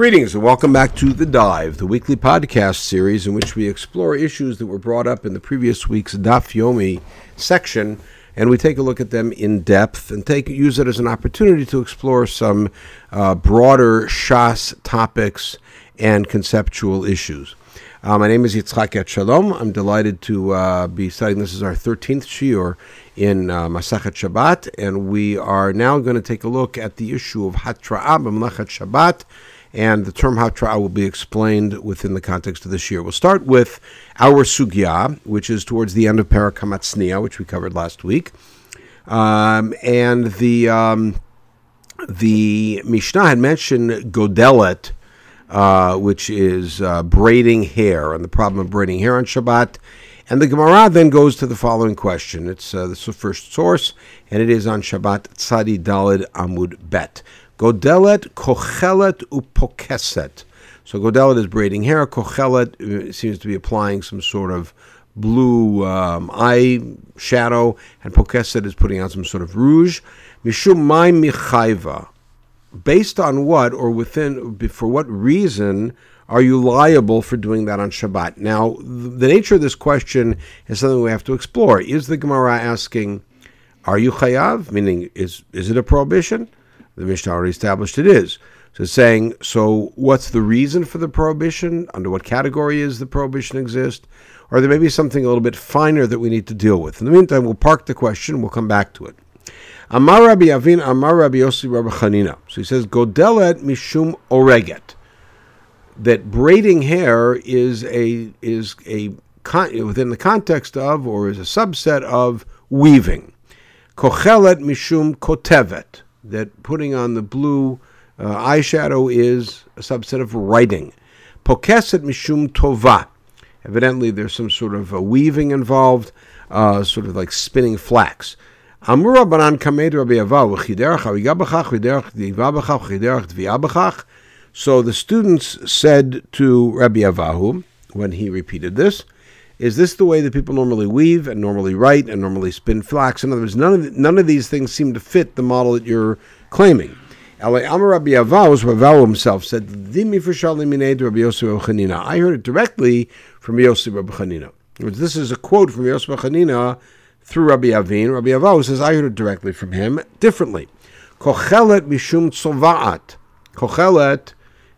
Greetings and welcome back to The Dive, the weekly podcast series in which we explore issues that were brought up in the previous week's Daf Yomi section, and we take a look at them in depth and take use it as an opportunity to explore some uh, broader Shas topics and conceptual issues. Uh, my name is Yitzchak Etshalom. I'm delighted to uh, be studying. This is our 13th shiur in uh, Masachet Shabbat, and we are now going to take a look at the issue of Hatra'ah B'Mlachet Shabbat and the term hatra will be explained within the context of this year. We'll start with our sugya, which is towards the end of Parakamatsnia, which we covered last week, um, and the um, the Mishnah had mentioned godelet, uh, which is uh, braiding hair, and the problem of braiding hair on Shabbat. And the Gemara then goes to the following question. It's uh, the first source, and it is on Shabbat Tzadi Dalid Amud Bet. Godelet, kochelet, upokeset. So godelet is braiding hair. Kochelet uh, seems to be applying some sort of blue um, eye shadow, and pokeset is putting on some sort of rouge. Mishum mai michaiva. Based on what, or within, for what reason, are you liable for doing that on Shabbat? Now, the nature of this question is something we have to explore. Is the Gemara asking, are you chayav? Meaning, is is it a prohibition? The Mishnah already established it is. So saying, so what's the reason for the prohibition? Under what category is the prohibition exist? Or there may be something a little bit finer that we need to deal with. In the meantime, we'll park the question. We'll come back to it. Amar Rabbi Avin, Amar Rabbi Yossi Rabbi Chanina. So he says, Godelet mishum oreget. That braiding hair is a is a within the context of or is a subset of weaving. Kochelet mishum kotevet that putting on the blue uh, eyeshadow is a subset of writing. Pokeset mishum tova. Evidently, there's some sort of a weaving involved, uh, sort of like spinning flax. So the students said to Rabbi Avahu, when he repeated this, is this the way that people normally weave and normally write and normally spin flax? In other words, none of the, none of these things seem to fit the model that you're claiming. Rabbi Rav himself said, "Dimi for Rabbi I heard it directly from Yosef Rabbi. This is a quote from Yosef Chanina through Rabbi Avin. Rabbi Avaus says, "I heard it directly from him, differently." Kochelet mishum tzovaat. Kochelet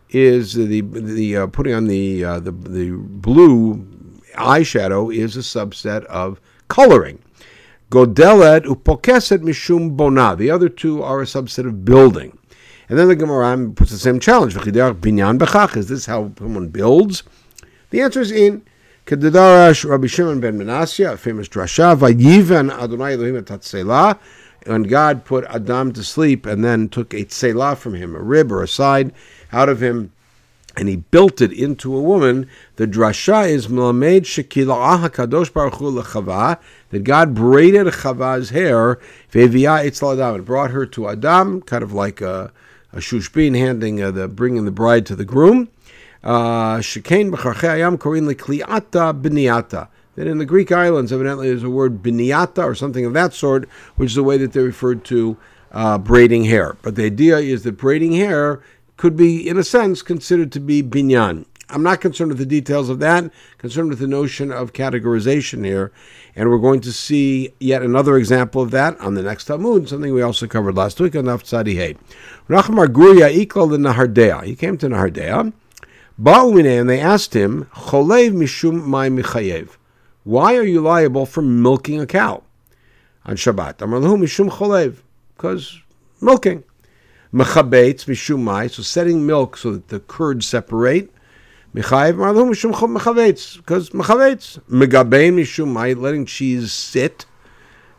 is the the uh, putting on the uh, the the blue eyeshadow is a subset of coloring. Godelet upokeset mishum bona. The other two are a subset of building. And then the Gemara puts the same challenge. binyan bechach. Is this how someone builds? The answer is in Kedidarash Rabbi Shimon ben Menasya, a famous drasha, Vayivan Adonai Elohim et when God put Adam to sleep and then took a tselah from him, a rib or a side out of him, and he built it into a woman. The drasha is Melamed Shekila'ah HaKadosh Baruch Hu Lechava, that God braided Chava's hair, Ve'viyah Itzel Adam, and brought her to Adam, kind of like a, a shushbin handing uh, the, bringing the bride to the groom. Uh, Shekain B'charchei Ayam Korin Lekliata B'niata. That in the Greek islands, evidently, there's a word biniata or something of that sort, which is the way that they referred to uh, braiding hair. But the idea is that braiding hair could be, in a sense, considered to be binyan. I'm not concerned with the details of that, concerned with the notion of categorization here. And we're going to see yet another example of that on the next Talmud, something we also covered last week on Naftzadi Hay. Rachmar Guria equal the Nahardea. He came to Nahardea. Ba'umine, and they asked him, Cholev mishum mai michayev. Why are you liable for milking a cow on Shabbat? Amarlahu mishum cholev. Because milking. Mechabetz mishumai, so setting milk so that the curds separate. Mechayev marlu mishum mechavetz, because mechavetz. Megabein mishumai, letting cheese sit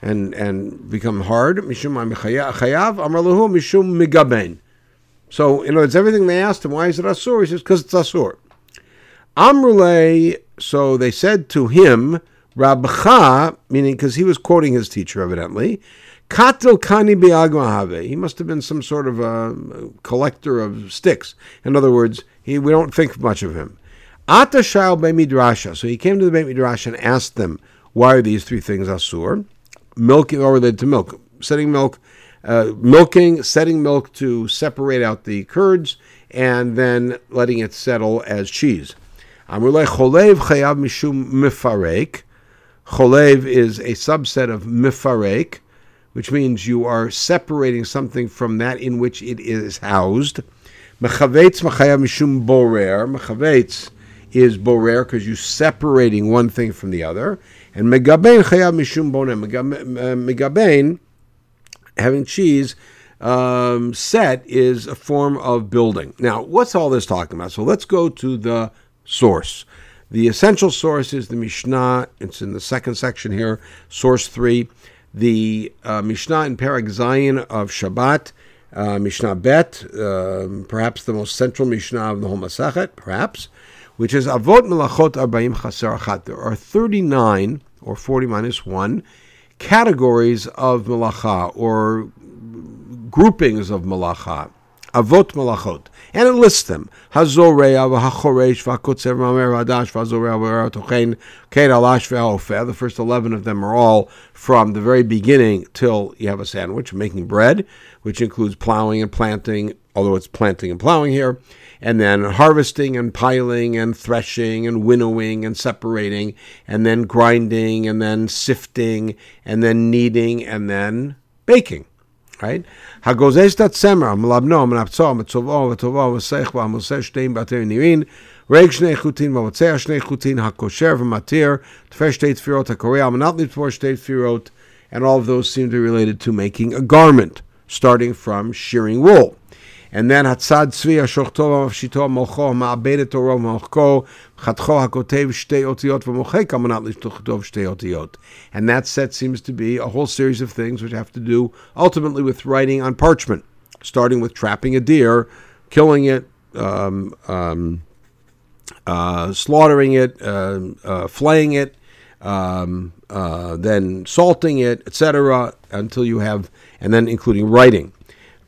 and and become hard. Mishumai mechayav amarluhu mishum megabein. So, in other words, everything they asked him, why is it asur? He says, because it's asur. Amrule, so they said to him, Rabcha, meaning because he was quoting his teacher, evidently, Katil kani biagmahave. He must have been some sort of a collector of sticks. In other words, he, we don't think much of him. Ata shal midrasha. So he came to the Midrash and asked them, why are these three things asur? Milking or related to milk. Setting milk, uh, milking, setting milk to separate out the curds, and then letting it settle as cheese. Amruleh cholev chayav mishum mifarek. Cholev is a subset of mifarek, which means you are separating something from that in which it is housed. Mechavetz machayav mishum borer. Mechavetz is borer because you're separating one thing from the other. And megabein chayav mishum boner. Megabein, having cheese, um, set is a form of building. Now, what's all this talking about? So let's go to the source. The essential source is the Mishnah. It's in the second section here, source three. The uh, Mishnah in Parag Zayin of Shabbat, uh, Mishnah Bet, uh, perhaps the most central Mishnah of the whole Masachet, perhaps, which is Avot Melachot Arbaim Chaser Achat. There are 39, or 40 minus 1, categories of Malacha, or groupings of Malacha. Avot Malachot. And it lists them. The first 11 of them are all from the very beginning till you have a sandwich, making bread, which includes plowing and planting, although it's planting and plowing here, and then harvesting and piling and threshing and winnowing and separating, and then grinding and then sifting and then kneading and then baking right? הגוזז את הצמר, מלבנו, מנפצו, מצובעו וטובעו וסך והמוסר שתיים בתי נירין, ריק שני חוטין ומוצע שני חוטין, הקושר ומתיר, תפר שתי תפירות, הקורא על מנת לתפור שתי תפירות, and all of those seem to be related to making a garment, starting from shearing wool. And then Hatzad Tzvi Ashorto Mavshito Molcho Ma'abedet Toro Molcho Chatcho HaKotev Shtei Otiot V'mochek Amanat Lishtochetov Shtei Otiot. And that set seems to be a whole series of things which have to do ultimately with writing on parchment, starting with trapping a deer, killing it, um, um, uh, slaughtering it, uh, uh, flaying it, um, uh, then salting it, etc., until you have, and then including writing.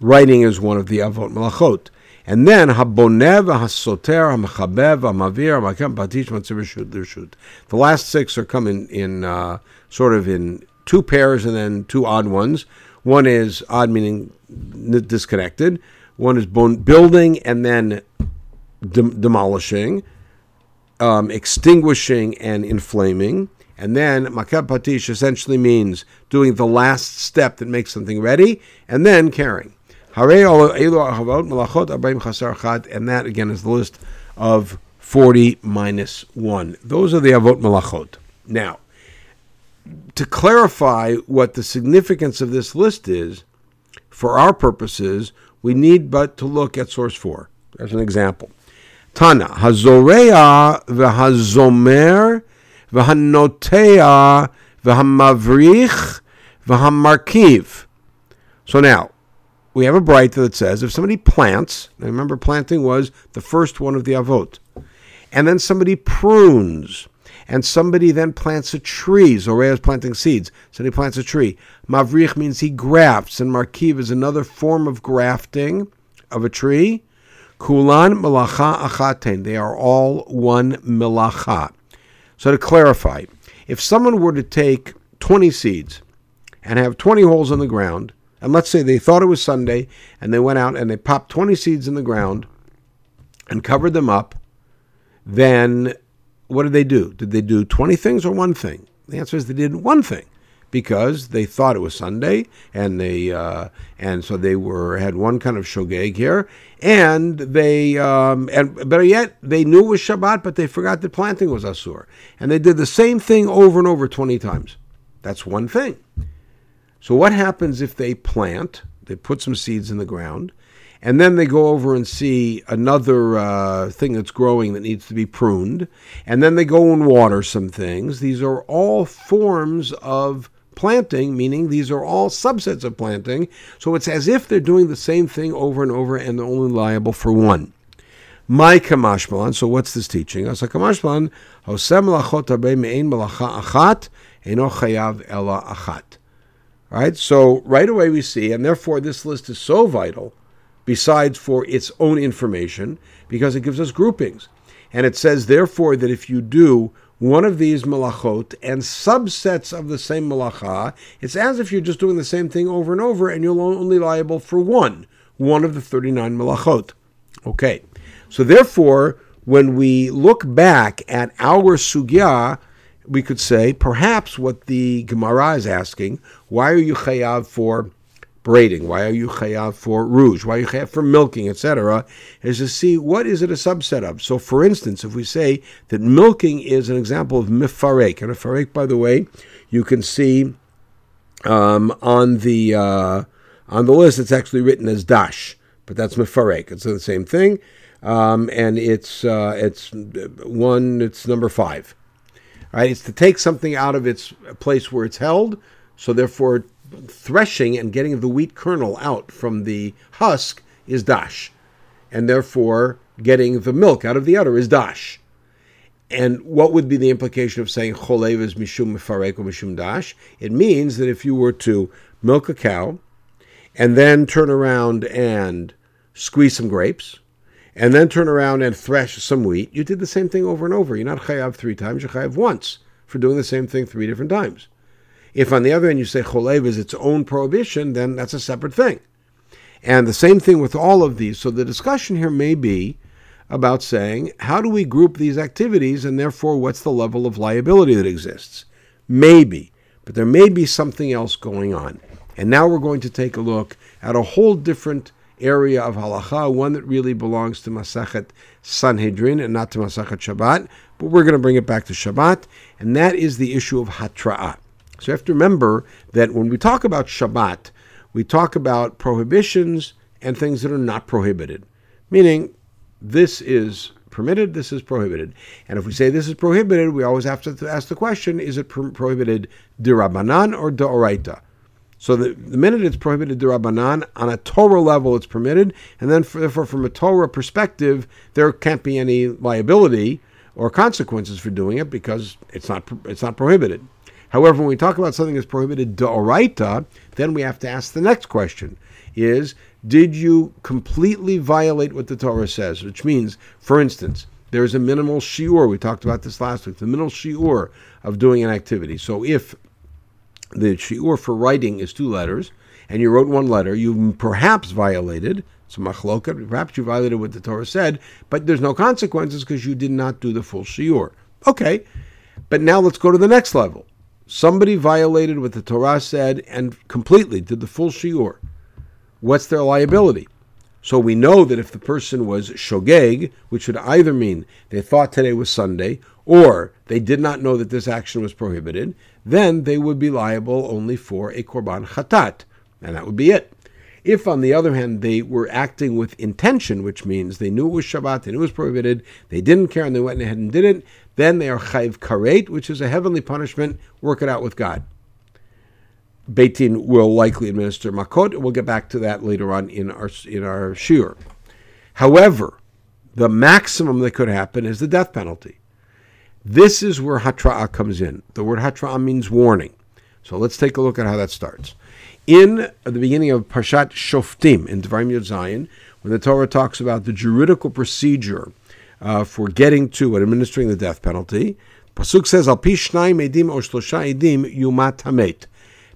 Writing is one of the avot malachot. And then habonev, hasoter, hamechabev, hamavir, hamakam, patish, matzir, rishut. The last six are coming in uh, sort of in two pairs and then two odd ones. One is odd meaning disconnected. One is bone building and then de- demolishing, um, extinguishing and inflaming. And then makab patish essentially means doing the last step that makes something ready and then carrying. And that again is the list of 40 minus 1. Those are the Avot Malachot. Now, to clarify what the significance of this list is, for our purposes, we need but to look at source 4 as an example. Tana, Hazorea v'hazomer v'hanotea v'hamavrich v'hamarkiv. So now, we have a bright that says if somebody plants, I remember planting was the first one of the avot, and then somebody prunes, and somebody then plants a tree. Zoreh is planting seeds. Somebody plants a tree. Mavrich means he grafts, and markiv is another form of grafting of a tree. Kulan melacha achaten. They are all one melacha. So to clarify, if someone were to take 20 seeds and have 20 holes in the ground and let's say they thought it was Sunday and they went out and they popped 20 seeds in the ground and covered them up, then what did they do? Did they do 20 things or one thing? The answer is they did one thing because they thought it was Sunday and they uh, and so they were had one kind of shogeg here and they um, and better yet they knew it was Shabbat but they forgot that planting was asur and they did the same thing over and over 20 times. That's one thing. So, what happens if they plant, they put some seeds in the ground, and then they go over and see another uh, thing that's growing that needs to be pruned, and then they go and water some things? These are all forms of planting, meaning these are all subsets of planting. So, it's as if they're doing the same thing over and over, and they're only liable for one. My kamashmalan. So what's this teaching? Asa kamashmalan hosem lachot mein malacha achat eno chayav ela achat. Right? So right away we see, and therefore this list is so vital, besides for its own information, because it gives us groupings. And it says, therefore, that if you do one of these malachot and subsets of the same malacha, it's as if you're just doing the same thing over and over, and you're only liable for one, one of the 39 malachot. Okay, so therefore, when we look back at our sugya, we could say perhaps what the Gemara is asking: Why are you chayav for braiding? Why are you chayav for rouge? Why are you chayav for milking, etc.? Is to see what is it a subset of. So, for instance, if we say that milking is an example of mifarek, and mifarek, by the way, you can see um, on the uh, on the list, it's actually written as dash, but that's mifarek. It's the same thing, um, and it's uh, it's one. It's number five. Right? It's to take something out of its place where it's held. So therefore, threshing and getting the wheat kernel out from the husk is dash, and therefore getting the milk out of the udder is dash. And what would be the implication of saying cholev is mishum mefarek or mishum dash? It means that if you were to milk a cow and then turn around and squeeze some grapes, and then turn around and thresh some wheat, you did the same thing over and over. You're not chayav three times, you're chayav once for doing the same thing three different times. If on the other hand you say cholev is its own prohibition, then that's a separate thing. And the same thing with all of these. So the discussion here may be about saying how do we group these activities and therefore what's the level of liability that exists? Maybe, but there may be something else going on. And now we're going to take a look at a whole different area of halacha, one that really belongs to Masachet Sanhedrin and not to Masachet Shabbat, but we're going to bring it back to Shabbat, and that is the issue of hatra'ah. So you have to remember that when we talk about Shabbat, we talk about prohibitions and things that are not prohibited, meaning this is permitted, this is prohibited. And if we say this is prohibited, we always have to ask the question is it prohibited dirabanan or d'oraita? So the, the minute it's prohibited dirabanan, on a Torah level it's permitted, and then for, therefore from a Torah perspective, there can't be any liability or consequences for doing it because it's not it's not prohibited. However, when we talk about something that's prohibited d'oraita, then we have to ask the next question: Is did you completely violate what the Torah says? Which means, for instance, there's a minimal shiur. We talked about this last week. The minimal shiur of doing an activity. So if the shiur for writing is two letters, and you wrote one letter, you perhaps violated so machloket, perhaps you violated what the Torah said, but there's no consequences because you did not do the full shiur. Okay, but now let's go to the next level. Somebody violated what the Torah said and completely did the full shiur. What's their liability? So we know that if the person was shogeg, which would either mean they thought today was Sunday, or they did not know that this action was prohibited, then they would be liable only for a korban chatat, and that would be it. If, on the other hand, they were acting with intention, which means they knew it was Shabbat, they knew it was prohibited, they didn't care, and they went ahead and did it, then they are chayv karet, which is a heavenly punishment. Work it out with God. Beitin will likely administer makot. We'll get back to that later on in our in our shiur. However, the maximum that could happen is the death penalty. This is where hatra'ah comes in. The word hatra'ah means warning. So let's take a look at how that starts. In the beginning of Parshat Shoftim in Devarim Yud Zayin, when the Torah talks about the juridical procedure uh, for getting to and administering the death penalty, Pasuk says, Al pishnai edim or shlosha edim yumat hamet.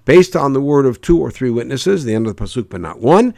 Based on the word of two or three witnesses, the end of the Pasuk, but not one,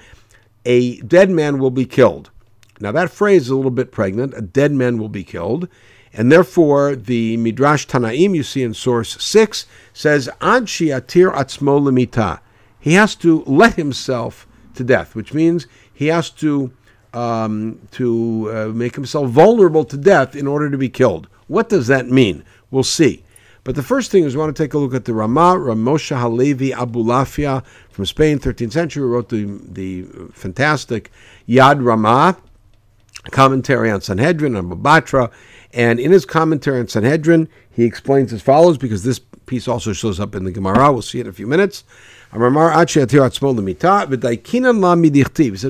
a dead man will be killed. Now that phrase is a little bit pregnant. A dead man will be killed. And therefore, the Midrash Tanaim you see in source 6 says, Ad shiatir atzmo lemita he has to let himself to death, which means he has to um, to uh, make himself vulnerable to death in order to be killed. What does that mean? We'll see. But the first thing is we want to take a look at the Rama, Ramosha Halevi Abulafia from Spain, 13th century, wrote the, the fantastic Yad Ramah, commentary on Sanhedrin and Bava Batra. And in his commentary on Sanhedrin, he explains as follows, because this piece also shows up in the Gemara. We'll see it in a few minutes. He said,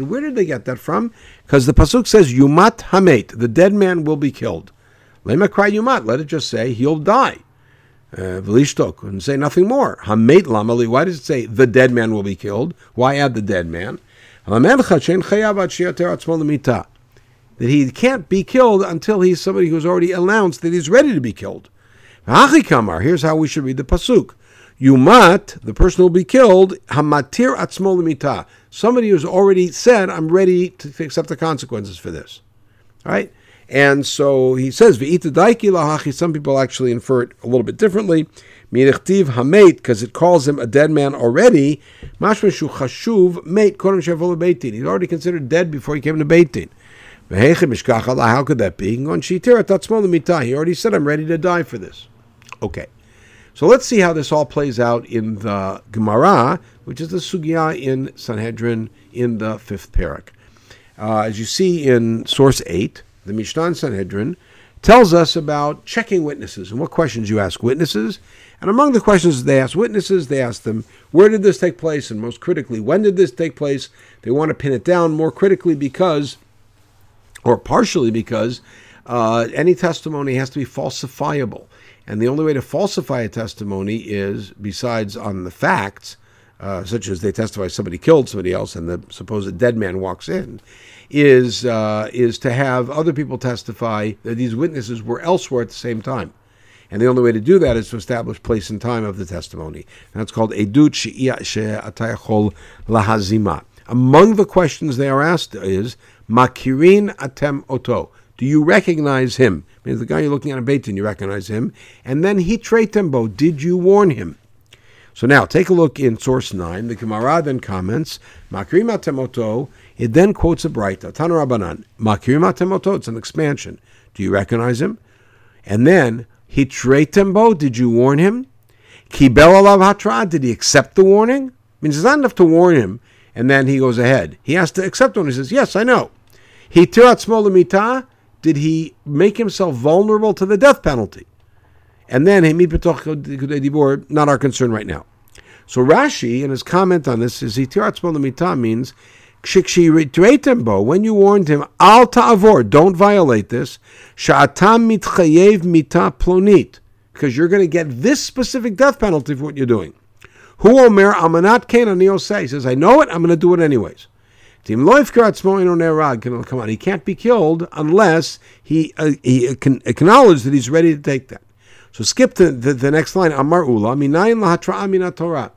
where did they get that from? Because the pasuk says, "Yumat hamet," the dead man will be killed. Lema cry yumat. Let it just say he'll die. Uh, and say nothing more. Hamet lamali. Why does it say the dead man will be killed? Why add the dead man? That he can't be killed until he's somebody who's already announced that he's ready to be killed. Here's how we should read the pasuk. Yumat, the person who will be killed, hamatir atzmo lemita. Somebody who's already said, I'm ready to accept the consequences for this. All right? And so he says. Some people actually infer it a little bit differently. Mirichtiv hamet, because it calls him a dead man already. Mashmashu chashuv mate kodem beitin. He's already considered dead before he came to beitin. How could that be? He already said, I'm ready to die for this. Okay. So let's see how this all plays out in the Gemara, which is the Sugya in Sanhedrin in the fifth parak. Uh, as you see in source 8, the Mishnah Sanhedrin tells us about checking witnesses and what questions you ask witnesses. And among the questions they ask witnesses, they ask them, where did this take place? And most critically, when did this take place? They want to pin it down more critically because, or partially because, uh, any testimony has to be falsifiable. And the only way to falsify a testimony is, besides on the facts, uh, such as they testify somebody killed somebody else and the supposed dead man walks in, is uh, is to have other people testify that these witnesses were elsewhere at the same time. And the only way to do that is to establish place and time of the testimony. And that's called edut she'atayachol lahazima. Among the questions they are asked is makirin atem oto. Do you recognize him? I mean, the guy you're looking at a beitin, you recognize him. And then he tretembo. Did you warn him? So now take a look in source 9. The Gemara then comments, Makrim Temoto, it then quotes a Braita, Tana Rabbanan, Makrim Temoto, it's an expansion. Do you recognize him? And then, Hitretembo, did you warn him? Kibel alav hatra, did he accept the warning? I mean, it's not enough to warn him, and then he goes ahead. He has to accept one. He says, yes, I know. He Hitirat smolamita, did he make himself vulnerable to the death penalty? And then bour, not our concern right now. So Rashi, in his comment on this, is he mola mita means when you warned him, al ta'avor, don't violate this, sha'atam mitchayev mita plonit, because you're going to get this specific death penalty for what you're doing. Hu omer amanat ken say. He says, I know it, I'm going to do it anyways. Come on, he can't be killed unless he, uh, he acknowledge that he's ready to take that. So skip to the, the next line. Amar Ula, minayin lahatra'a mina Torah.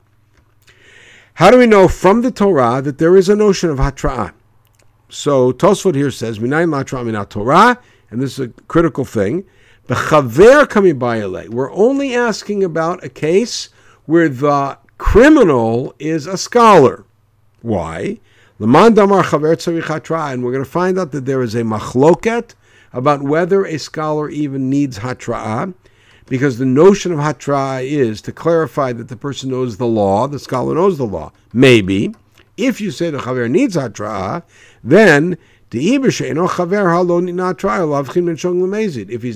How do we know from the Torah that there is a notion of hatra'a? So Tosfot here says, minayin lahatra'a mina Torah, and this is a critical thing. B'chaver kami We're only asking about a case where the criminal is a scholar. Why? L'man damar chaver tzarich and we're going to find out that there is a machloket about whether a scholar even needs hatra'ah because the notion of hatra is to clarify that the person knows the law, the scholar knows the law. Maybe. If you say the chaver needs hatra, then if he's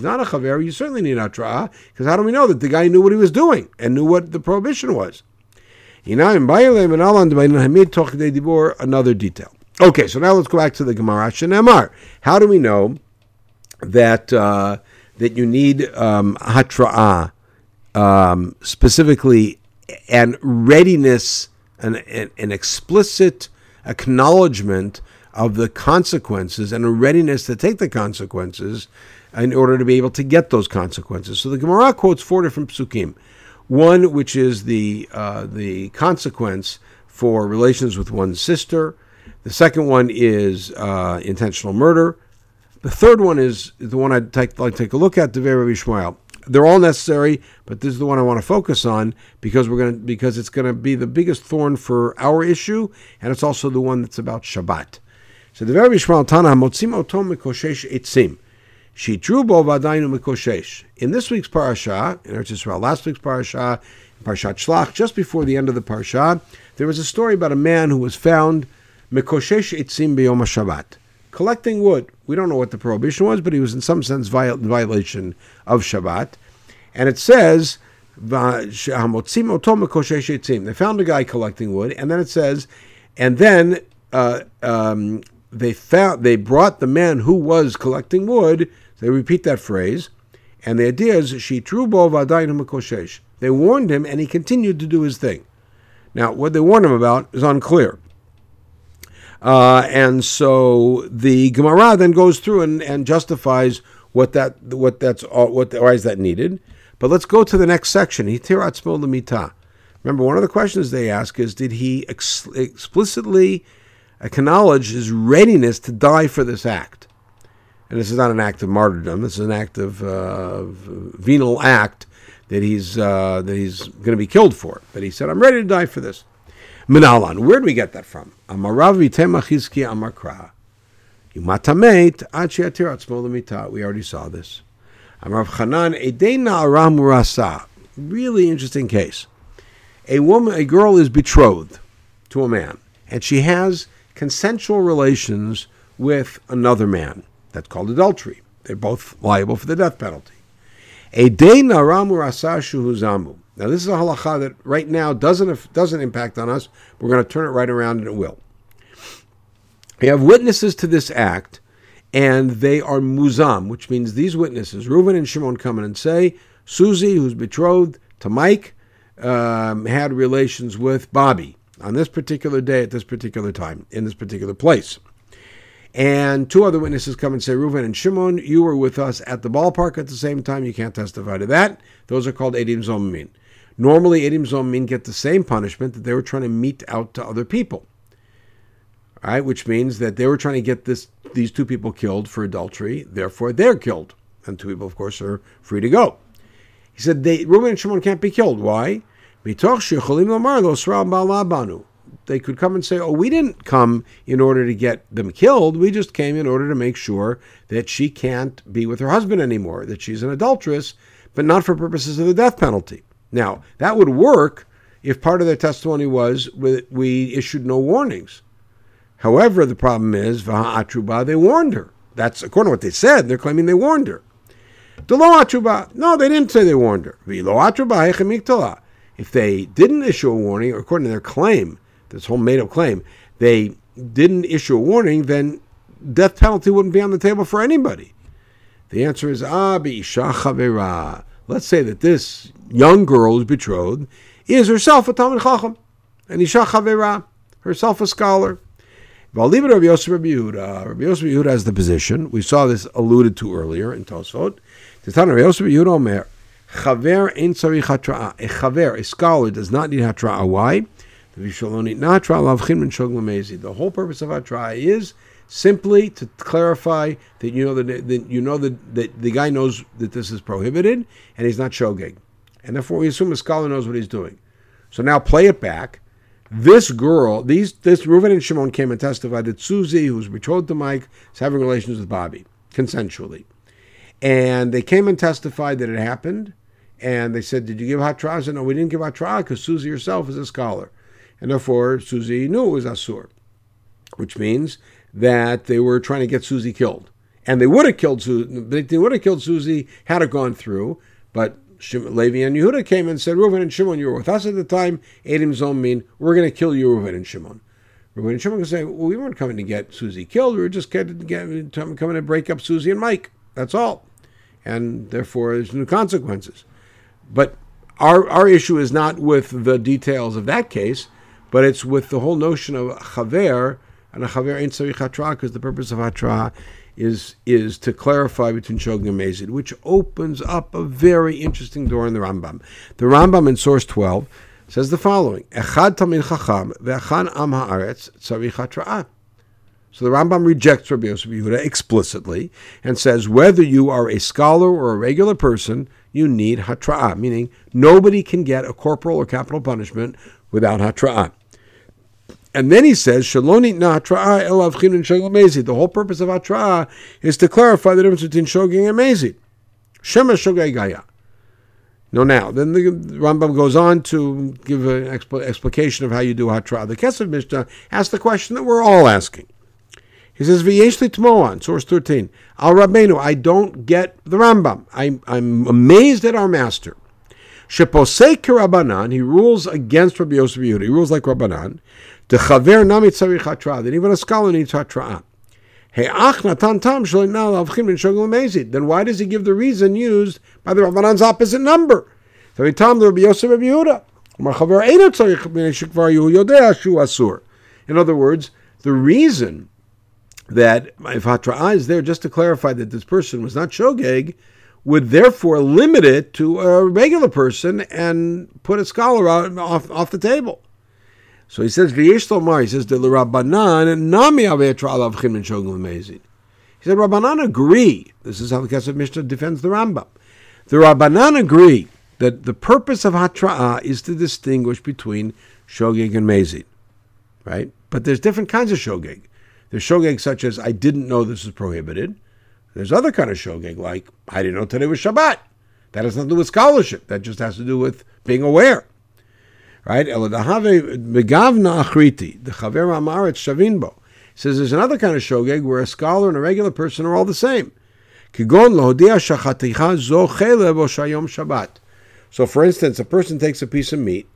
not a chaver, you certainly need hatra, because how do we know that the guy knew what he was doing and knew what the prohibition was? Another detail. Okay, so now let's go back to the Gemara Shenemar. How do we know that uh, that you need um, hatra'ah, um, specifically, and readiness, an, an, an explicit acknowledgement of the consequences and a readiness to take the consequences in order to be able to get those consequences. So the Gemara quotes four different psukim. One, which is the uh, the consequence for relations with one's sister. The second one is uh, intentional murder. The third one is the one I'd take, like to take a look at, the Rabbi Shmuel. They're all necessary, but this is the one I want to focus on because we're going to because it's going to be the biggest thorn for our issue, and it's also the one that's about Shabbat. So the Rabbi Shmuel Tana Motzim Otom Mikoshesh Itzim. Shitru Bo Vadainu Mikoshesh. In this week's parasha, in Eretz Yisrael, last week's parasha, Parshat Shlach, just before the end of the parasha, there was a story about a man who was found Mikoshesh Itzim Beyom Shabbat collecting wood. We don't know what the prohibition was, but he was in some sense viol- violation of Shabbat. And it says, they found a guy collecting wood, and then it says, and then uh, um, they found they brought the man who was collecting wood. They repeat that phrase, and the idea is she true bovadainum koshesh. They warned him, and he continued to do his thing. Now, what they warned him about is unclear. Uh, and so the Gemara then goes through and, and justifies what that what that's what why is that needed. But let's go to the next section. Remember, one of the questions they ask is Did he ex- explicitly acknowledge his readiness to die for this act? And this is not an act of martyrdom, this is an act of uh, venal act that he's, uh, that he's going to be killed for. But he said, I'm ready to die for this. Minalan, where do we get that from? Amarav Vitemachizki Amakra. Yumatameit Achiatir We already saw this. Amarav Chanan Edena. Really interesting case a woman, a girl is betrothed to a man, and she has consensual relations with another man. That's called adultery. They're both liable for the death penalty. A day naramu zamu. Now this is a halacha that right now doesn't doesn't impact on us. We're going to turn it right around, and it will. We have witnesses to this act, and they are muzam, which means these witnesses, Reuven and Shimon, come in and say, Susie, who's betrothed to Mike, um, had relations with Bobby on this particular day at this particular time in this particular place. And two other witnesses come and say, Reuven and Shimon, you were with us at the ballpark at the same time. You can't testify to that. Those are called Edim Zomin. Normally, Edim Zomin get the same punishment that they were trying to mete out to other people. All right, which means that they were trying to get this these two people killed for adultery. Therefore, they're killed, and two people, of course, are free to go. He said they and Shimon can't be killed. Why? They could come and say, oh, we didn't come in order to get them killed. We just came in order to make sure that she can't be with her husband anymore, that she's an adulteress, but not for purposes of the death penalty. Now, that would work if part of their testimony was we issued no warnings. However, the problem is, they warned her. That's according to what they said. They're claiming they warned her. No, they didn't say they warned her. If they didn't issue a warning, according to their claim, this whole made up claim, they didn't issue a warning, then death penalty wouldn't be on the table for anybody. The answer is ah, Abi Chavera. Let's say that this young girl who's betrothed is herself a Talmud Chacham, and Isha Chavera, herself a scholar. Rabbi Yosef Rabbi Yehuda. Rabbi Yosef Yehuda has the position. We saw this alluded to earlier in Tosfot. The Rabbi Yosef Yehuda Omer, Chaver hatra'a. A chaver, a scholar, does not need hatra'a. Why? The whole purpose of hatra'a is simply to clarify that you know that, that you know that, that the guy knows that this is prohibited and he's not shogeg, and therefore we assume a scholar knows what he's doing. So now play it back. This girl, these this Reuven and Shimon came and testified that Susie, who's betrothed to Mike, is having relations with Bobby consensually, and they came and testified that it happened and they said, Did you give Hatra? I said, No, we didn't give Hatra because Susie herself is a scholar. And therefore, Susie knew it was Asur, which means that they were trying to get Susie killed. And they would have killed Susie, they would have killed Susie had it gone through, but Levi and Yehuda came and said, Reuven and Shimon, you were with us at the time. Edim Zomin, we're going to kill you, Reuven and Shimon. Reuven and Shimon can say, well, we weren't coming to get Susie killed. We were just coming to break up Susie and Mike. That's all. And therefore, there's no consequences. But our, our issue is not with the details of that case, but it's with the whole notion of chaver, and a chaver ain't tzarich hatra, because the purpose of hatra is is to clarify between shogeg and mezid, which opens up a very interesting door in the Rambam. The Rambam in source 12 says the following, Echad tamid chacham ve'achan am haaretz. So the Rambam rejects Rabbi Yosef Yehuda explicitly and says whether you are a scholar or a regular person, you need hatra'ah, meaning nobody can get a corporal or capital punishment without hatra'ah. And then he says, Shaloni na hatra'ah elav chinun shogeg The whole purpose of hatra'ah is to clarify the difference between shogeg and mezid. Shema shogeg gaya. No, now, then the Rambam goes on to give an expl- explication of how you do hatra'ah. The Kesef Mishnah asks the question that we're all asking. He says, V'yeshli tmoan, source 13. Al Rabbeinu, I don't get the Rambam. I'm, I'm amazed at our master. Sheposek Rabbanan, he rules against Rabbi Yosef Yehuda. He rules like Rabbanan. The chaver nami tzarich hatra. That even a scholar needs hatra. Then why does he give the reason used by the Rabbanan's opposite number? So he tells Rabbi Yosef Rabbi Yehuda. In other words, the reason that if Hatra'ah is there just to clarify that this person was not Shogeg, would therefore limit it to a regular person and put a scholar out off, off the table. So he says, V'yesh Lomar, he says, the Rabbanan, nami alav min mezid. He said, Rabbanan agree. This is how the Kesef Mishnah defends the Rambam. The Rabbanan agree that the purpose of Hatra'ah is to distinguish between Shogeg and Mezid, right? But there's different kinds of Shogeg. There's Shogeg such as, I didn't know this was prohibited. There's other kind of Shogeg, like, I didn't know today was Shabbat. That has nothing to do with scholarship. That just has to do with being aware. Right? Begavna achriti, the chaver amaret shavinbo. Says there's another kind of shogeg where a scholar and a regular person are all the same. So, for instance, a person takes a piece of meat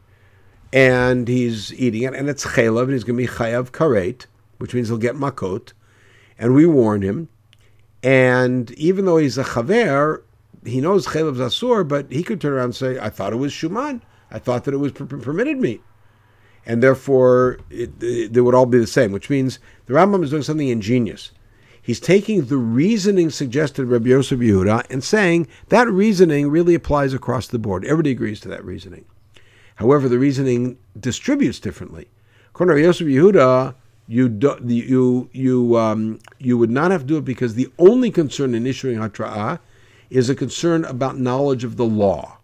and he's eating it, and it's chaylev, and he's going to be chayav karet, which means he'll get makot. And we warn him. And even though he's a chaver, he knows chaylev zasur, but he could turn around and say, I thought it was shuman. I thought that it was per- permitted meat. And therefore, it, it, they would all be the same, which means the Rambam is doing something ingenious. He's taking the reasoning suggested Rabbi Yosef Yehuda and saying that reasoning really applies across the board. Everybody agrees to that reasoning. However, the reasoning distributes differently. According to Rabbi Yosef Yehuda, you do, you you um, you would not have to do it because the only concern in issuing hatra'ah is a concern about knowledge of the law.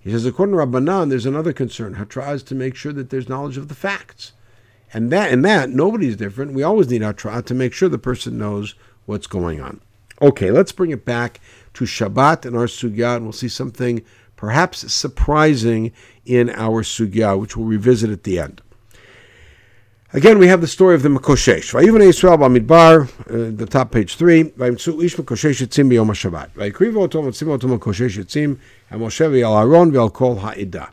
He says, according to Rabbanan, there's another concern. Hatra'ah is to make sure that there's knowledge of the facts. And that and that, nobody's different. We always need Hatra'ah to make sure the person knows what's going on. Okay, let's bring it back to Shabbat and our sugya, and we'll see something perhaps surprising in our sugya, which we'll revisit at the end. Again, we have the story of the Mekoshesh. Vayivan Yisrael Bamidbar, uh, the top page three. Vayimtzu ish Mekoshesh Yitzim b'yom HaShabbat. Vayikrivu oto motzim oto Mekoshesh Yitzim, and Moshe v'yal Aaron v'yal kol ha'ida.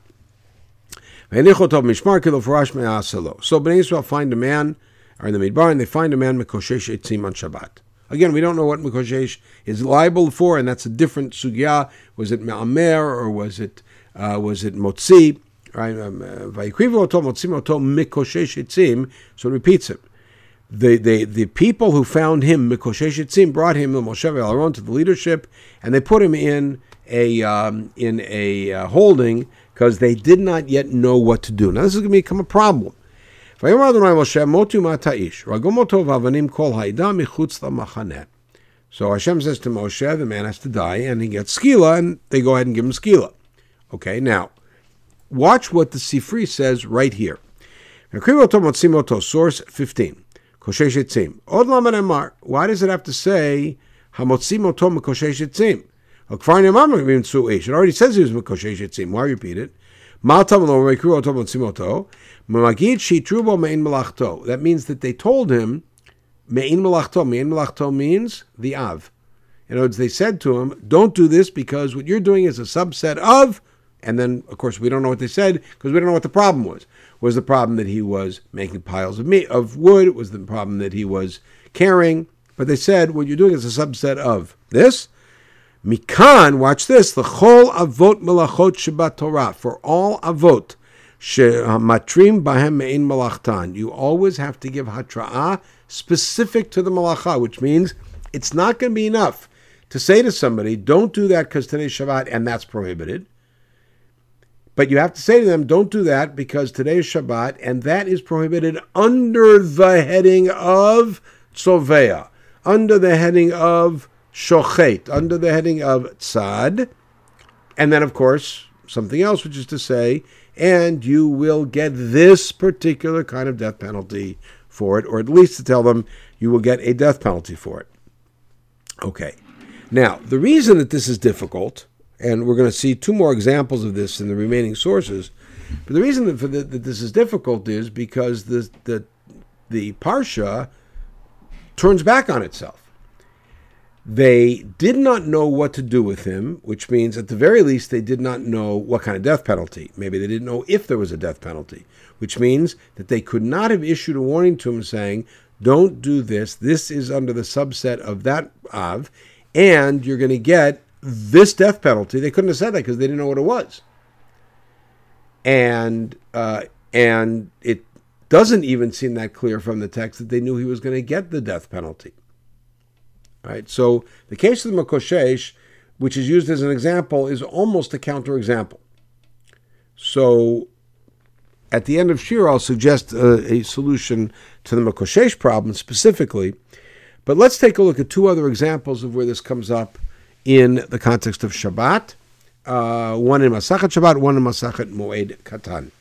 Vayinich oto mishmar kilo farash me'asalo. So Bnei Yisrael find a man, or in the Midbar, and they find a man Mekoshesh Yitzim on Shabbat. Again, we don't know what Mekoshesh is liable for, and that's a different sugya. Was it Me'amer, or was it, uh, was it Motzi? Right? Um, uh, so it repeats it. The, the, the people who found him, Mikoshesh Etzim, brought him, Moshe Aaron, to the leadership, and they put him in a, um, in a uh, holding because they did not yet know what to do. Now, this is going to become a problem. So Hashem says to Moshe, the man has to die, and he gets skila, and they go ahead and give him skila. Okay, now, Watch what the Sifri says right here. Source 15. Why does it have to say Hamotzimoto Mekoshesh Etzim? It already says he was Mekoshesh Etzim. Why repeat it? That means that they told him Mein Melachto. Mein Melachto means the Av. In other words, they said to him, Don't do this because what you're doing is a subset of and then, of course, we don't know what they said because we don't know what the problem was. Was the problem that he was making piles of meat of wood? It was the problem that he was carrying? But they said what you're doing is a subset of this. Mikan, watch this. The chol avot melachot shabbat Torah for all avot matrim bahem mein malachtan. You always have to give hatra'ah specific to the malacha, which means it's not going to be enough to say to somebody, "Don't do that because today's Shabbat and that's prohibited." But you have to say to them, don't do that because today is Shabbat, and that is prohibited under the heading of Tzovea, under the heading of Shochet, under the heading of Tzad, and then, of course, something else, which is to say, and you will get this particular kind of death penalty for it, or at least to tell them you will get a death penalty for it. Okay. Now, the reason that this is difficult and we're going to see two more examples of this in the remaining sources. But the reason that, the, that this is difficult is because the, the, the Parsha turns back on itself. They did not know what to do with him, which means at the very least they did not know what kind of death penalty. Maybe they didn't know if there was a death penalty, which means that they could not have issued a warning to him saying, don't do this. This is under the subset of that Av, and you're going to get this death penalty. They couldn't have said that because they didn't know what it was. And uh, and it doesn't even seem that clear from the text that they knew he was going to get the death penalty. Right. So the case of the Makoshesh which is used as an example, is almost a counterexample. So at the end of Shiur, I'll suggest a, a solution to the Makoshesh problem specifically. But let's take a look at two other examples of where this comes up in the context of Shabbat. Uh, one in Masachet Shabbat, one in Masachet Moed Katan.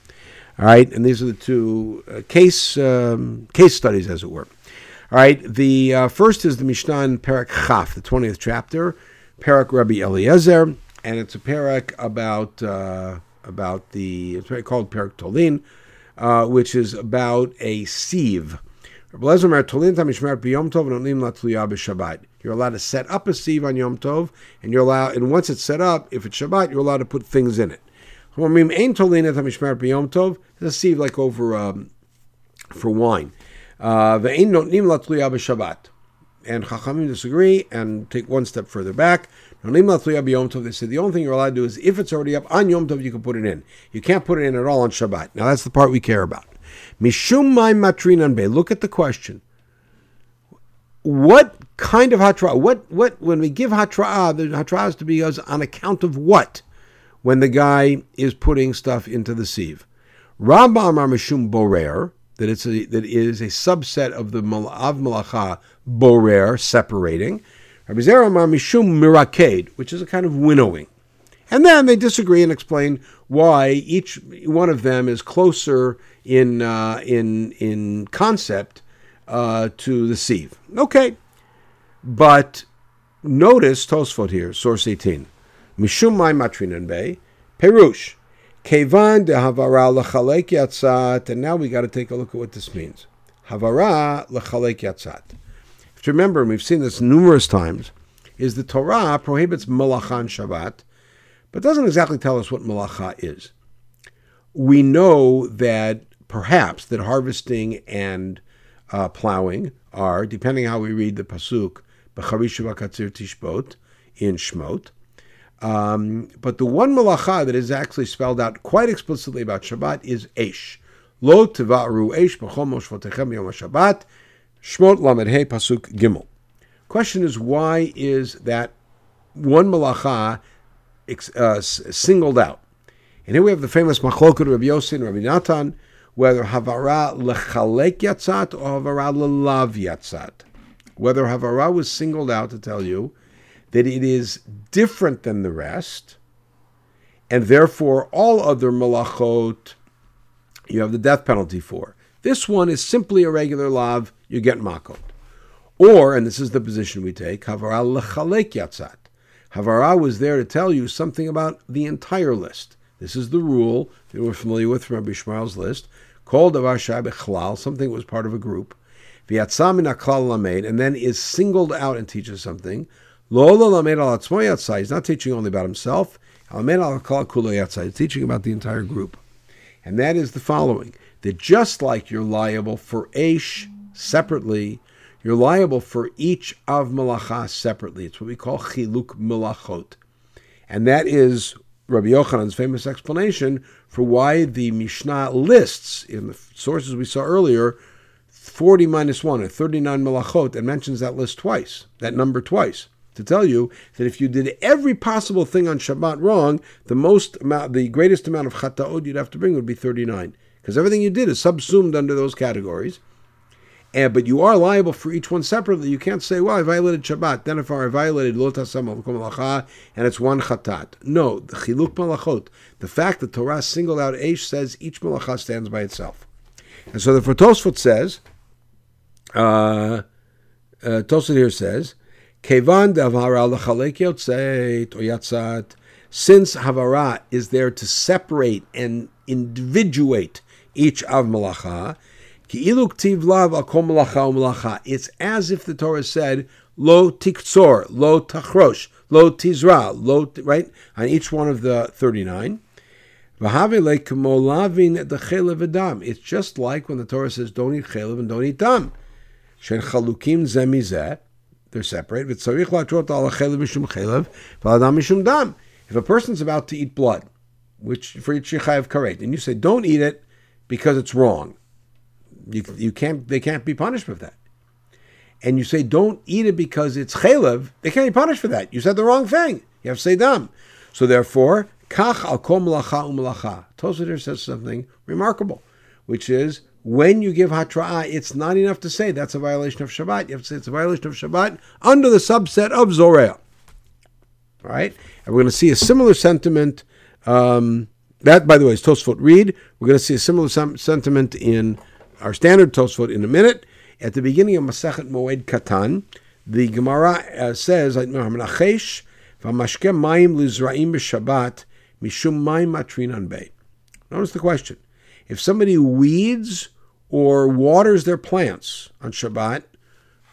All right, and these are the two uh, case um, case studies, as it were. All right, the uh, first is the Mishnah in Parak Chaf, the twentieth chapter, Parak Rabbi Eliezer, and it's a parak about uh, about the it's called Parak Tolin, uh, which is about a sieve. You're allowed to set up a sieve on Yom Tov, and you're allowed, and once it's set up, if it's Shabbat, you're allowed to put things in it. It's a sieve like over um, for wine. Uh, and Chachamim disagree and take one step further back. They said the only thing you're allowed to do is if it's already up on Yom Tov, you can put it in. You can't put it in at all on Shabbat. Now that's the part we care about. Mishum mai matrinan be. Look at the question. What kind of hatra? What what when we give hatra, the hatra is to be on account of what? When the guy is putting stuff into the sieve. Rabba Amar Mishum Borer, that it's a, that is a subset of the Av Malacha Borer, separating. Rabbi Zera Mishum Miraked, which is a kind of winnowing. And then they disagree and explain why each one of them is closer in uh, in in concept uh, to the sieve. Okay, but notice Tosfot here, source 18. Mishum mai matrinan be perush kevan de havara lechalek yatzat. And now we got to take a look at what this means. Havara lechalek yatzat. If you remember, and we've seen this numerous times, is the Torah prohibits malachan Shabbat, but doesn't exactly tell us what malacha is. We know that perhaps that harvesting and uh, plowing are, depending how we read the pasuk, tishbot in Shmot. Um, but the one malacha that is actually spelled out quite explicitly about Shabbat is Eish. Lo tivaru Eish b'chol moshvotechem yom Shabbat. Shmot lamed he pasuk gimel. Question is, why is that one malacha uh, singled out? And here we have the famous machlokut Rabbi Yossi and Rabbi Natan, whether havara lechalek yatzat or havara lelav yatzat. Whether havara was singled out to tell you that it is different than the rest, and therefore all other malachot you have the death penalty for. This one is simply a regular lav, you get makot. Or, and this is the position we take, havara lechalek yatzat. Havara was there to tell you something about the entire list. This is the rule that we're familiar with from Rabbi Ishmael's list, called Davar Shai Bechlal, something that was part of a group, V'yatzam and then is singled out and teaches something. Lo lamed al atzmo he's not teaching only about himself, lamed al klal yatzai, he's teaching about the entire group. And that is the following, that just like you're liable for Aish separately, you're liable for each of malacha separately. It's what we call chiluk malachot. And that is Rabbi Yochanan's famous explanation for why the Mishnah lists, in the sources we saw earlier, 40 minus 1, or 39 malachot, and mentions that list twice, that number twice, to tell you that if you did every possible thing on Shabbat wrong, the most amount, the greatest amount of chataot you'd have to bring would be 39. Because everything you did is subsumed under those categories. And, but you are liable for each one separately. You can't say, well, I violated Shabbat. Then if I violated Lotasam Malacha and it's one chatat. No, the Chiluk Malachot. The fact that Torah singled out Eish says each Malacha stands by itself. And so the Tosfot says, uh, uh, Tosfot here says, Kevan davara lechalek yotzeit or since Havara is there to separate and individuate each of Malacha, Um it's as if the Torah said, Lo tiktzor, lo tachrosh, lo tizra, lo, right? On each one of the 39. It's just like when the Torah says, don't eat chelev and don't eat dam. Shen chalukim they're separate. If a person's about to eat blood, which for of karet, and you say, don't eat it because it's wrong, you, you can't. They can't be punished for that. And you say don't eat it because it's chalev. They can't be punished for that. You said the wrong thing. You have to say dam. So therefore, kach al kol malacha umalacha. Tosfot says something remarkable, which is when you give hatra'ah, it's not enough to say that's a violation of Shabbat. You have to say it's a violation of Shabbat under the subset of Zorea. All right? And we're going to see a similar sentiment. Um, that, by the way, is Tosfot Rid. We're going to see a similar sentiment in our standard Tosfot in a minute. At the beginning of Masachet Moed Katan, the Gemara uh, says, "V'amashke mayim lizraim b'Shabbat mishum mayim matrinan bei." Notice the question: If somebody weeds or waters their plants on Shabbat,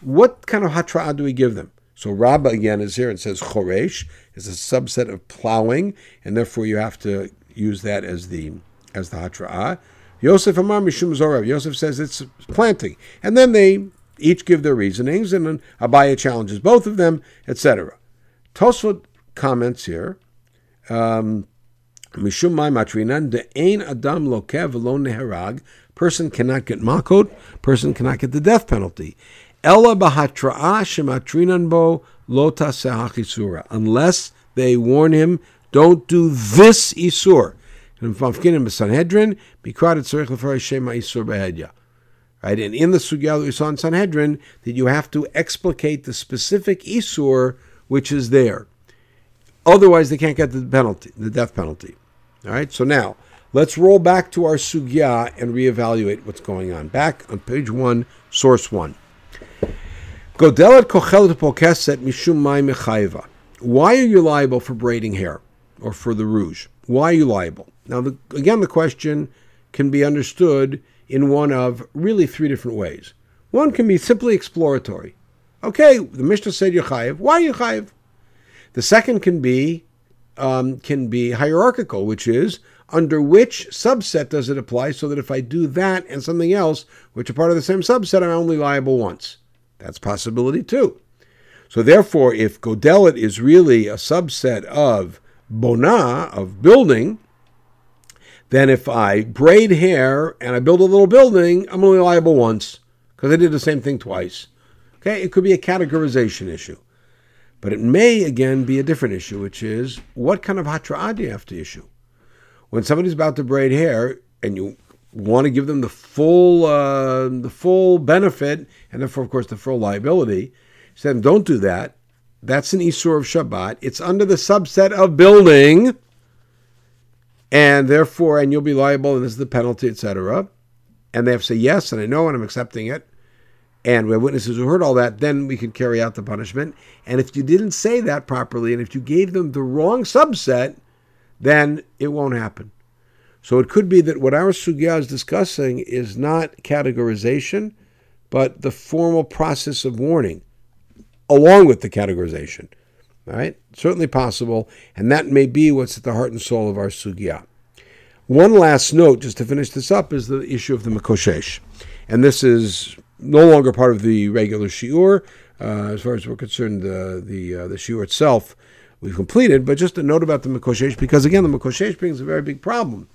what kind of hatra'ah do we give them? So Rabbah again is here and says choresh is a subset of plowing, and therefore you have to use that as the as the hatra'ah. Yosef Amar Mishum Zorea. Yosef says it's planting. And then they each give their reasonings, and then Abaye challenges both of them, etc. Tosfot comments here. Um, Mishum Mai Matrinan, de ein Adam Lokev lo neherag. Person cannot get makot, person cannot get the death penalty. Ella bahatra'a shematrinan bo lo taseh Unless they warn him, don't do this isur. And. Right, and in the sugya that we saw in Sanhedrin, that you have to explicate the specific isur which is there. Otherwise, they can't get the penalty, the death penalty. All right. So now let's roll back to our sugya and reevaluate what's going on. Back on page one, source one. Godelet kochelet pokeset mishum mai. Why are you liable for braiding hair or for the rouge? Why are you liable? Now, the, again, the question can be understood in one of really three different ways. One can be simply exploratory. Okay, the Mishnah said you're. Why chayiv? The second can be um, can be hierarchical, which is under which subset does it apply, so that if I do that and something else, which are part of the same subset, I'm only liable once. That's possibility too. So therefore, if Godelet is really a subset of Bona, of building, then if I braid hair and I build a little building, I'm only liable once because I did the same thing twice. Okay, it could be a categorization issue. But it may again be a different issue, which is what kind of hatra'ah do you have to issue? When somebody's about to braid hair and you want to give them the full uh, the full benefit and therefore of course the full liability, said don't do that. That's an Isur of Shabbat. It's under the subset of building and therefore, and you'll be liable, and this is the penalty, etc. And they have to say yes, and I know, and I'm accepting it. And we have witnesses who heard all that, then we can carry out the punishment. And if you didn't say that properly, and if you gave them the wrong subset, then it won't happen. So it could be that what our sugya is discussing is not categorization, but the formal process of warning, along with the categorization. All right? Certainly possible, and that may be what's at the heart and soul of our sugya. One last note, just to finish this up, is the issue of the Makoshesh. And this is no longer part of the regular shiur. Uh, as far as we're concerned, the, the, uh, the shiur itself we've completed, but just a note about the Makoshesh, because again, the Makoshesh brings a very big problem.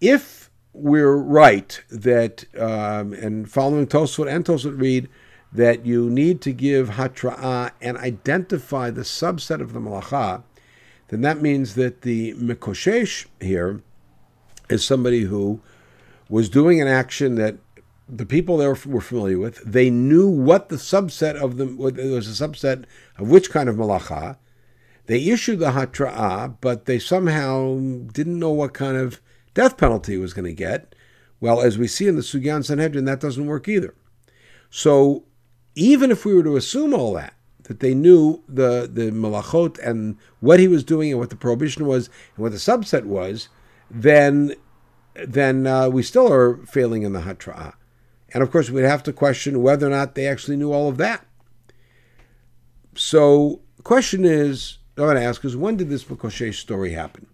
If we're right that, um, and following Tosfot and Tosfot Rid, that you need to give hatra'ah and identify the subset of the malacha, then that means that the mikoshesh here is somebody who was doing an action that the people there were familiar with. They knew what the subset of them was a subset of which kind of malacha. They issued the hatra'ah, but they somehow didn't know what kind of death penalty was going to get. Well, as we see in the Sugyan Sanhedrin, that doesn't work either. So even if we were to assume all that, that they knew the, the malachot and what he was doing and what the prohibition was and what the subset was, then then uh, we still are failing in the hatra'ah. And of course, we'd have to question whether or not they actually knew all of that. So the question is, I'm going to ask is, when did this Makoshe story happen?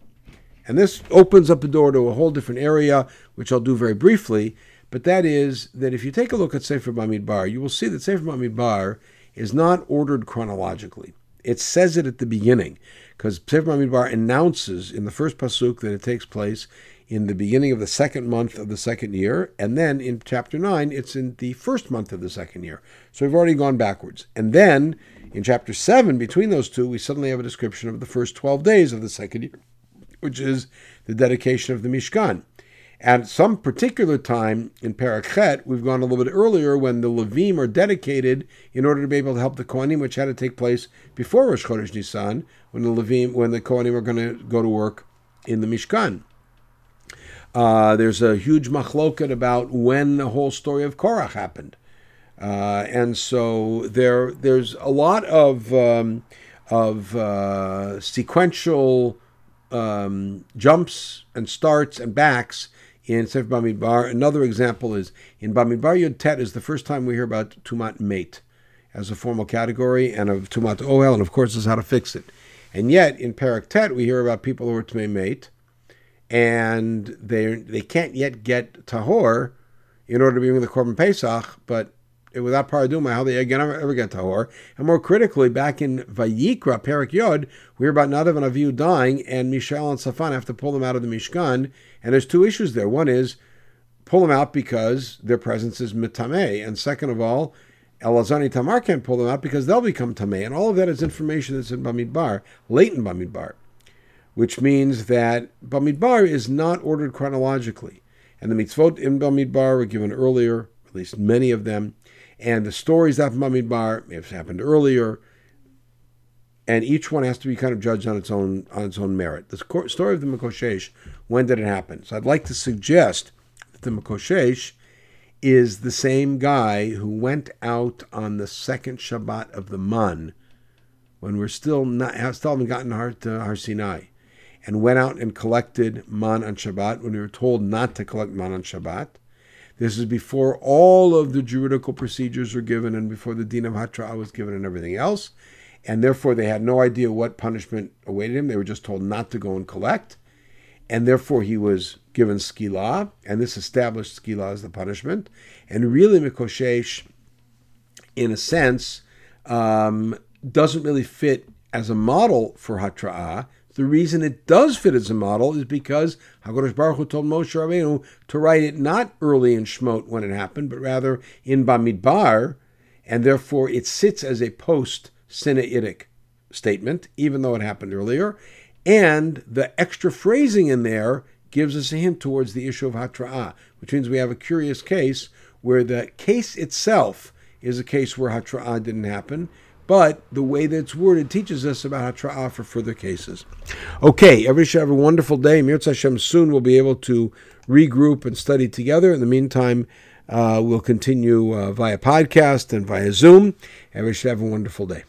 And this opens up the door to a whole different area, which I'll do very briefly. But that is that if you take a look at Sefer Bamidbar, you will see that Sefer Bamidbar is not ordered chronologically. It says it at the beginning, because Sefer Bamidbar announces in the first pasuk that it takes place in the beginning of the second month of the second year, and then in chapter 9, it's in the first month of the second year. So we've already gone backwards. And then In chapter 7, between those two, we suddenly have a description of the first 12 days of the second year, which is the dedication of the Mishkan. At some particular time in Parakhet, we've gone a little bit earlier when the Levim are dedicated in order to be able to help the Kohanim, which had to take place before Rosh Chodesh Nisan, when the Levim, when the Kohanim are going to go to work in the Mishkan. Uh, there's a huge machloket about when the whole story of Korach happened, uh, and so there there's a lot of um, of uh, sequential um, jumps and starts and backs in Sefer Bamidbar. Another example is in Bamidbar Yud Tet is the first time we hear about Tumat Mate as a formal category and of Tumat Ohel, and of course is how to fix it. And yet in Parak Tet we hear about people who are Tumay Mate, and they they can't yet get Tahor in order to be bring the Korban Pesach, but Uh, without paraduma, how they again ever, get tahor. And more critically, back in Vayikra, Perak Yod, we hear about Nadav and Avihu dying, and Mishael and Safan have to pull them out of the Mishkan. And there's two issues there. One is pull them out because their presence is mitame, and second of all, Elazar Tamar can't pull them out because they'll become tameh. And all of that is information that's in Bamidbar, late in Bamidbar, which means that Bamidbar is not ordered chronologically. And the mitzvot in Bamidbar were given earlier, at least many of them. And the stories that Bamidbar may have happened earlier, and each one has to be kind of judged on its own on its own merit. The story of the Mekoshesh, when did it happen? So I'd like to suggest that the Mekoshesh is the same guy who went out on the second Shabbat of the Man, when we're still not still haven't gotten to Har Sinai, and went out and collected man on Shabbat when we were told not to collect man on Shabbat. This is before all of the juridical procedures were given and before the Din of Hatra was given and everything else. And therefore, they had no idea what punishment awaited him. They were just told not to go and collect. And therefore, he was given skila, and this established skila as the punishment. And really, Mikoshesh, in a sense, um, doesn't really fit as a model for Hatra'ah the reason it does fit as a model is because Hakadosh Baruch Hu told Moshe Rabbeinu to write it not early in Shemot when it happened, but rather in Bamidbar, and therefore it sits as a post Sinaitic statement, even though it happened earlier. And the extra phrasing in there gives us a hint towards the issue of Hatra'ah, which means we have a curious case where the case itself is a case where Hatra'ah didn't happen, but the way that it's worded teaches us about Hatra'ah for further cases. Okay, everybody should have a wonderful day. Mirz Hashem soon we'll be able to regroup and study together. In the meantime, uh, we'll continue uh, via podcast and via Zoom. Everybody should have a wonderful day.